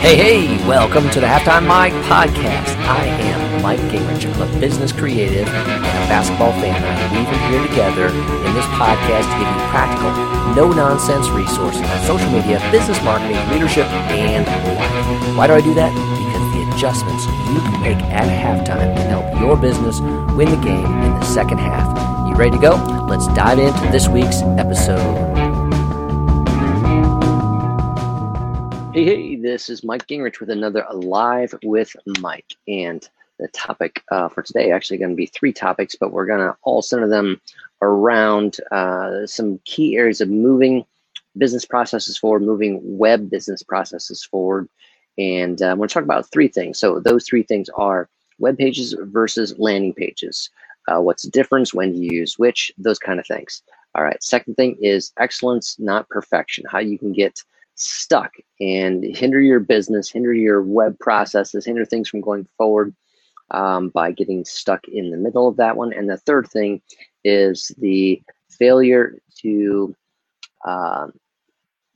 Hey, hey, welcome to the Halftime Mike podcast. I am Mike Gingrich. A business creative and a basketball fan. I'm weaving here together in this podcast to give you practical, no nonsense resources on social media, business marketing, leadership, and life. Why do I do that? Because the adjustments you can make at halftime can help your business win the game in the second half. Ready to go? Let's dive into this week's episode. Hey, hey, this is Mike Gingrich with another Live with Mike. And the topic uh, for today actually going to be three topics, but we're going to all center them around uh, some key areas of moving business processes forward, moving web business processes forward. And uh, I'm going to talk about three things. So, those three things are web pages versus landing pages. Uh, what's the difference? When you use which? Those kind of things. All right. Second thing is excellence, not perfection. How you can get stuck and hinder your business, hinder your web processes, hinder things from going forward um, by getting stuck in the middle of that one. And the third thing is the failure to uh,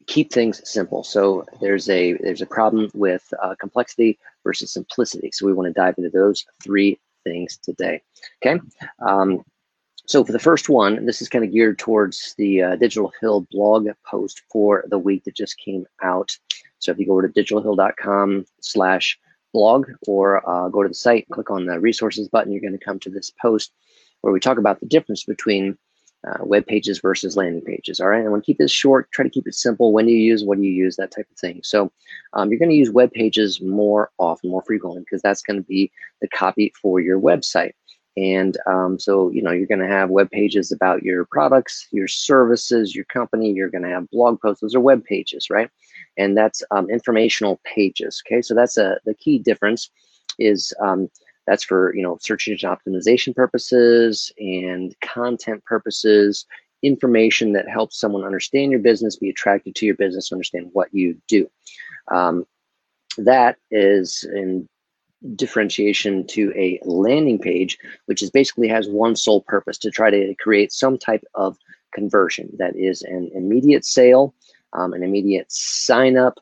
keep things simple. So there's a there's a problem with uh, complexity versus simplicity. So we want to dive into those three things today. Okay. Um, so for the first one, this is kind of geared towards the uh, Digital Hill blog post for the week that just came out. So if you go over to digitalhill.com slash blog or uh, go to the site, click on the resources button, you're going to come to this post where we talk about the difference between uh, web pages versus landing pages. All right, I want to keep this short, try to keep it simple. When do you use, what do you use, that type of thing. So um, you're going to use web pages more often, more frequently, because that's going to be the copy for your website. And um, so, you know, you're going to have web pages about your products, your services, your company. You're going to have blog posts. Those are web pages, right? And that's um, informational pages. Okay, so that's a the key difference is um, that's for you know search engine optimization purposes and content purposes. Information that helps someone understand your business, be attracted to your business, understand what you do. Um, that is in differentiation to a landing page, which is basically has one sole purpose to try to create some type of conversion that is an immediate sale, um, an immediate sign up,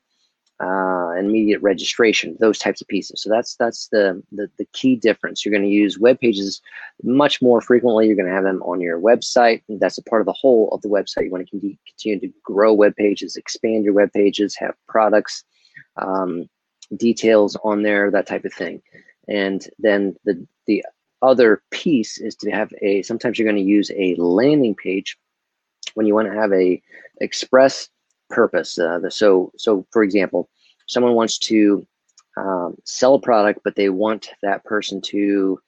uh, an immediate registration, those types of pieces. So that's that's the, the, the key difference. You're going to use web pages much more frequently. You're going to have them on your website. That's a part of the whole of the website. You want to continue to grow web pages, expand your web pages, have products. Um, details on there, that type of thing. And then the the other piece is to have a sometimes you're going to use a landing page when you want to have a express purpose. Uh, the, so so for example, someone wants to um, sell a product, but they want that person to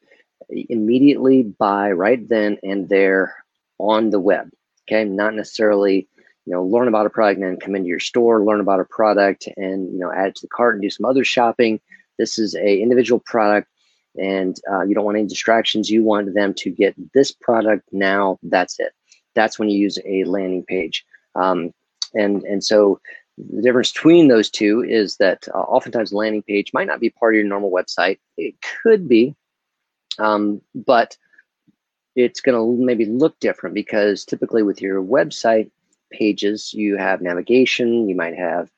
immediately buy right then and there on the web. Okay, not necessarily you know, learn about a product and then come into your store, learn about a product and, you know, add it to the cart and do some other shopping. This is a individual product and uh, you don't want any distractions. You want them to get this product now. That's it. That's when you use a landing page. Um, and, and so the difference between those two is that uh, oftentimes landing page might not be part of your normal website. It could be, um, but it's going to maybe look different because typically with your website, pages, you have navigation, you might have,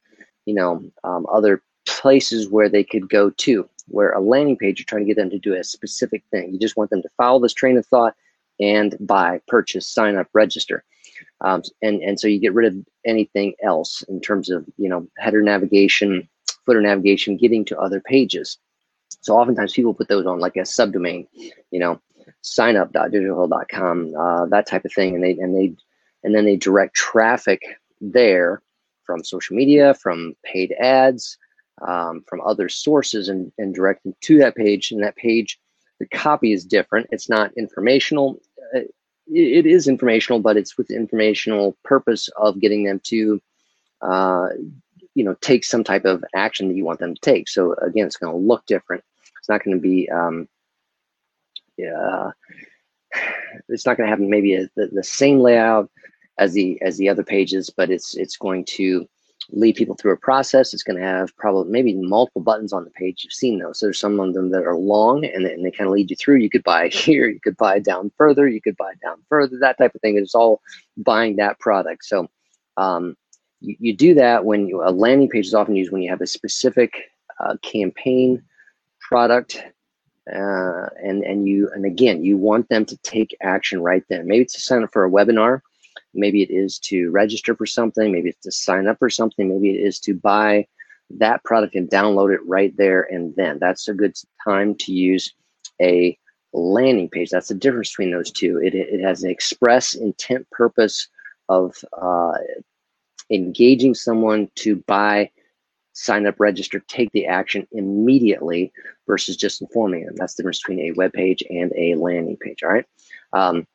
you know, um, other places where they could go to. Where a landing page, you're trying to get them to do a specific thing. You just want them to follow this train of thought and buy, purchase, sign up, register. Um, and, and so you get rid of anything else in terms of, you know, header navigation, footer navigation, getting to other pages. So oftentimes people put those on like a subdomain, you know, signup.digitalhill.com, uh, that type of thing. And they, and they and then they direct traffic there from social media, from paid ads, um, from other sources, and, and direct them to that page. And that page, the copy is different. It's not informational. It is informational, but it's with informational purpose of getting them to, uh, you know, take some type of action that you want them to take. So again, it's going to look different. It's not going to be, um, yeah, it's not going to have maybe a, the, the same layout as the as the other pages, but it's it's going to lead people through a process. It's going to have probably maybe multiple buttons on the page. You've seen those. So there's some of them that are long and, and they kind of lead you through. You could buy here, you could buy down further, you could buy down further, that type of thing. It's all buying that product. So um, you, you do that when you, a landing page is often used when you have a specific uh, campaign product uh, and and you and again you want them to take action right then maybe to sign up for a webinar maybe it is to register for something maybe it's to sign up for something maybe it is to buy that product and download it right there and then that's a good time to use a landing page that's the difference between those two it, it has an express intent purpose of uh, engaging someone to buy sign up, register, take the action immediately versus just informing them. That's the difference between a web page and a landing page. All right. Um,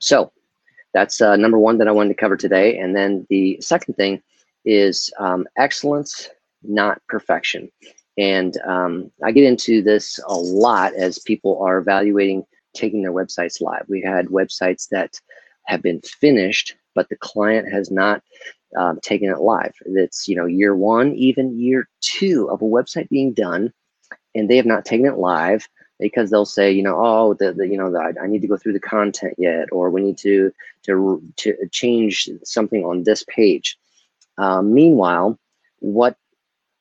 so that's uh, number one that I wanted to cover today. And then the second thing is um, excellence, not perfection. And um, I get into this a lot as people are evaluating taking their websites live. We had websites that have been finished, but the client has not um, taking it live. It's you know year one, even year two of a website being done, and they have not taken it live because they'll say you know oh the, the you know the, I need to go through the content yet, or we need to to to change something on this page. Um, meanwhile, what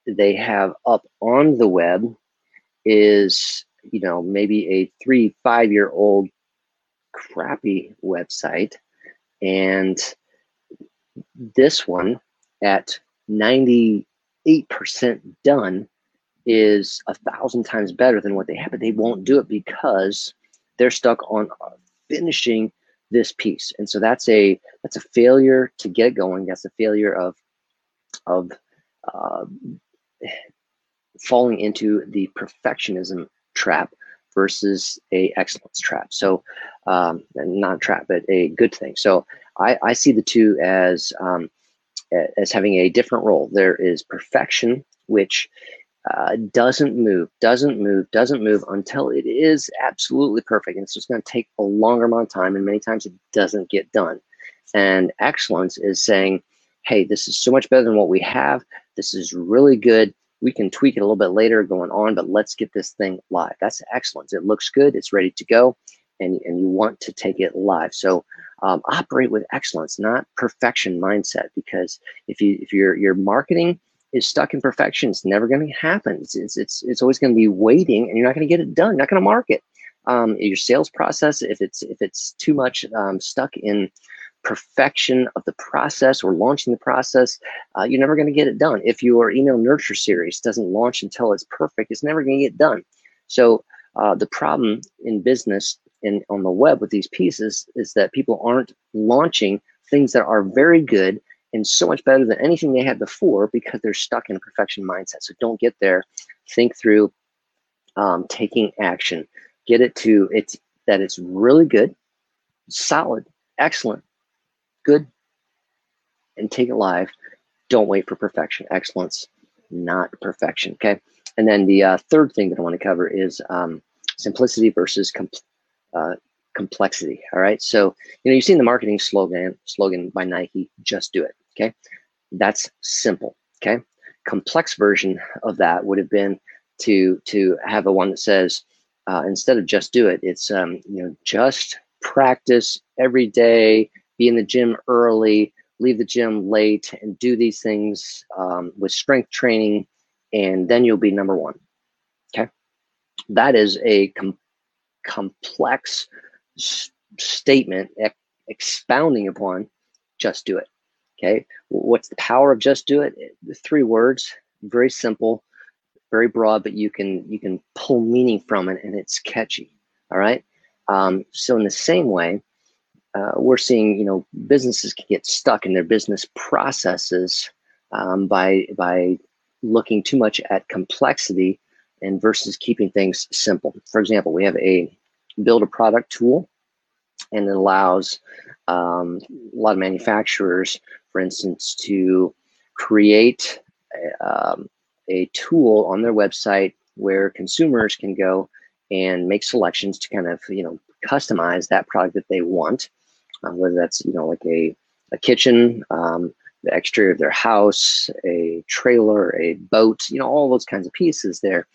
they have up on the web is you know maybe a three five year old crappy website and this one at 98% done is a thousand times better than what they have, but they won't do it because they're stuck on finishing this piece. And so that's a that's a failure to get it going. That's a failure of of uh, falling into the perfectionism trap versus a excellence trap. So um, not trap, but a good thing. So I, I see the two as um, as having a different role. There is perfection, which uh, doesn't move, doesn't move, doesn't move until it is absolutely perfect. And it's just going to take a longer amount of time, and many times it doesn't get done. And excellence is saying, hey, this is so much better than what we have. This is really good. We can tweak it a little bit later going on, but let's get this thing live. That's excellence. It looks good. It's ready to go. And, and you want to take it live. So um, operate with excellence, not perfection mindset. Because if you if you're you're marketing is stuck in perfection, it's never going to happen. It's it's it's, always going to be waiting, and you're not going to get it done. You're not going to market. Um, your sales process, if it's if it's too much um, stuck in perfection of the process or launching the process, uh, you're never going to get it done. If your email nurture series doesn't launch until it's perfect, it's never going to get done. So uh, the problem in business in on the web with these pieces is that people aren't launching things that are very good and so much better than anything they had before because they're stuck in a perfection mindset. So don't get there. Think through um, taking action. Get it to it's that it's really good, solid, excellent, good, and take it live. Don't wait for perfection. Excellence, not perfection. Okay. And then the uh, third thing that I want to cover is um, simplicity versus uh, complexity. All right. So, you know, you've seen the marketing slogan slogan by Nike, just do it. Okay. That's simple. Okay. Complex version of that would have been to to have a one that says uh, instead of just do it, it's um, you know, just practice every day, be in the gym early, leave the gym late, and do these things um, with strength training, and then you'll be number one. Okay. That is a com complex statement ex expounding upon just do it. Okay. What's the power of just do it? Three words, very simple, very broad, but you can you can pull meaning from it and it's catchy. All right. Um, so in the same way, uh, we're seeing you know businesses can get stuck in their business processes um, by by looking too much at complexity and versus keeping things simple. For example, we have a build a product tool and it allows um, a lot of manufacturers, for instance, to create um, a tool on their website where consumers can go and make selections to kind of you know customize that product that they want, uh, whether that's you know like a, a kitchen um, the exterior of their house, a trailer, a boat, you know, all those kinds of pieces there,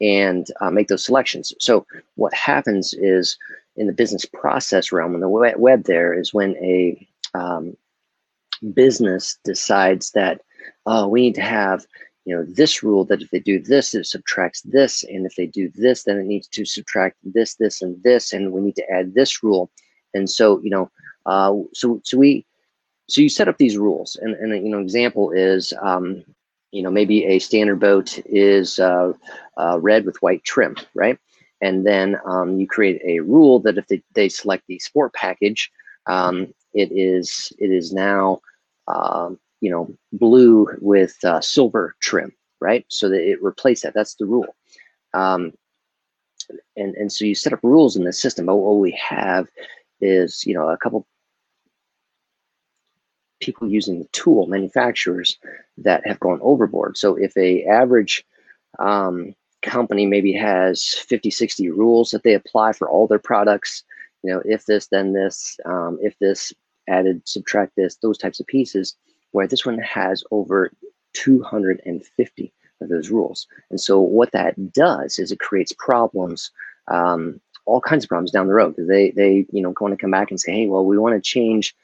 and uh, make those selections. So what happens is in the business process realm in the web there is when a um, business decides that oh, we need to have you know this rule that if they do this it subtracts this and if they do this then it needs to subtract this this and this and we need to add this rule. And so you know uh, so so we so you set up these rules. And and you know example is um, you know maybe a standard boat is uh, uh, red with white trim right? And then um, you create a rule that if they, they select the sport package um, it is it is now um, you know, blue with uh, silver trim, right? So that it replaces that. That's the rule. Um, and and so you set up rules in the system. But what we have is, you know, a couple people using the tool, manufacturers that have gone overboard. So if a average um, company maybe has 50, 60 rules that they apply for all their products, you know, if this, then this, um, if this added, subtract this, those types of pieces, where this one has over 250 of those rules. And so what that does is it creates problems, um, all kinds of problems down the road. They, they, you know, want to come back and say, hey, well, we want to change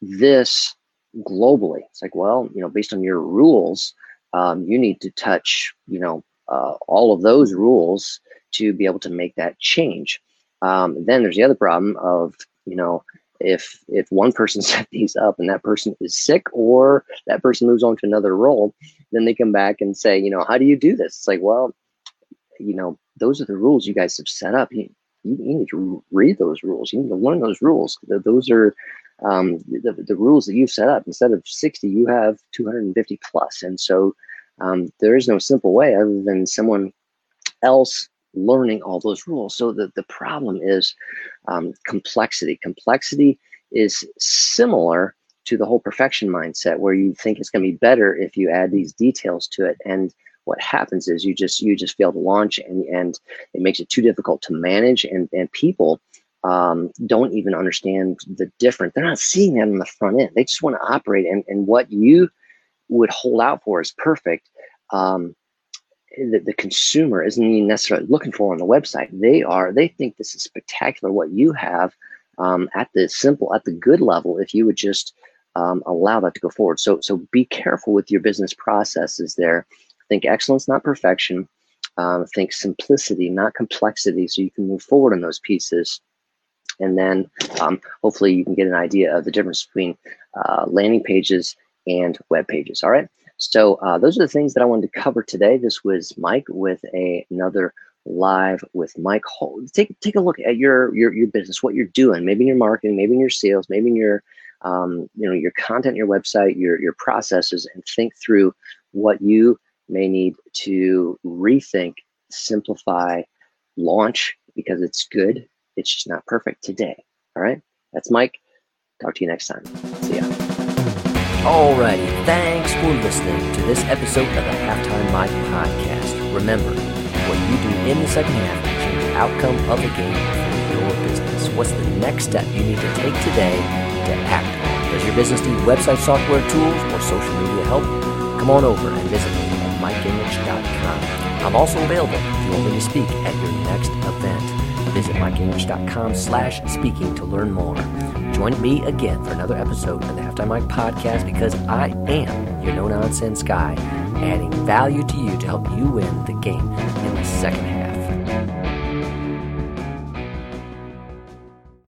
this globally. It's like, well, you know, based on your rules, um, you need to touch, you know, uh, all of those rules to be able to make that change. Um, then there's the other problem of, you know, if if one person set these up and that person is sick or that person moves on to another role then they come back and say you know how do you do this? It's like well you know those are the rules you guys have set up. You, you, need to read those rules. You need to learn those rules. Those are um, the, the rules that you've set up. Instead of 60 you have 250 plus. And so um, there is no simple way other than someone else learning all those rules. So the, the problem is um, complexity. Complexity is similar to the whole perfection mindset where you think it's going to be better if you add these details to it. And what happens is you just you just fail to launch and, and it makes it too difficult to manage and, and people um, don't even understand the difference. They're not seeing that on the front end. They just want to operate and, and what you would hold out for is perfect. Um, the, the consumer isn't necessarily looking for on the website. They are, they think this is spectacular what you have um, at the simple, at the good level, if you would just um, allow that to go forward. So, so be careful with your business processes there. Think excellence, not perfection. Um, think simplicity, not complexity, so you can move forward on those pieces. And then um, hopefully you can get an idea of the difference between uh, landing pages and web pages. All right. So uh, those are the things that I wanted to cover today. This was Mike with a, another live with Mike. Take take a look at your your your business, what you're doing, maybe in your marketing, maybe in your sales, maybe in your um, you know your content, your website, your your processes, and think through what you may need to rethink, simplify, launch because it's good. It's just not perfect today. All right, that's Mike. Talk to you next time. Alrighty, thanks for listening to this episode of the Halftime Mike podcast. Remember, what you do in the second half will change the outcome of the game for your business. What's the next step you need to take today to act on? Does your business need website software tools or social media help? Come on over and visit me at mikegingrich.com. I'm also available if you want me to speak at your next event. Visit mikegingrich.com slash speaking to learn more. Join me again for another episode of the Halftime Mike podcast because I am your no-nonsense guy, adding value to you to help you win the game in the second half.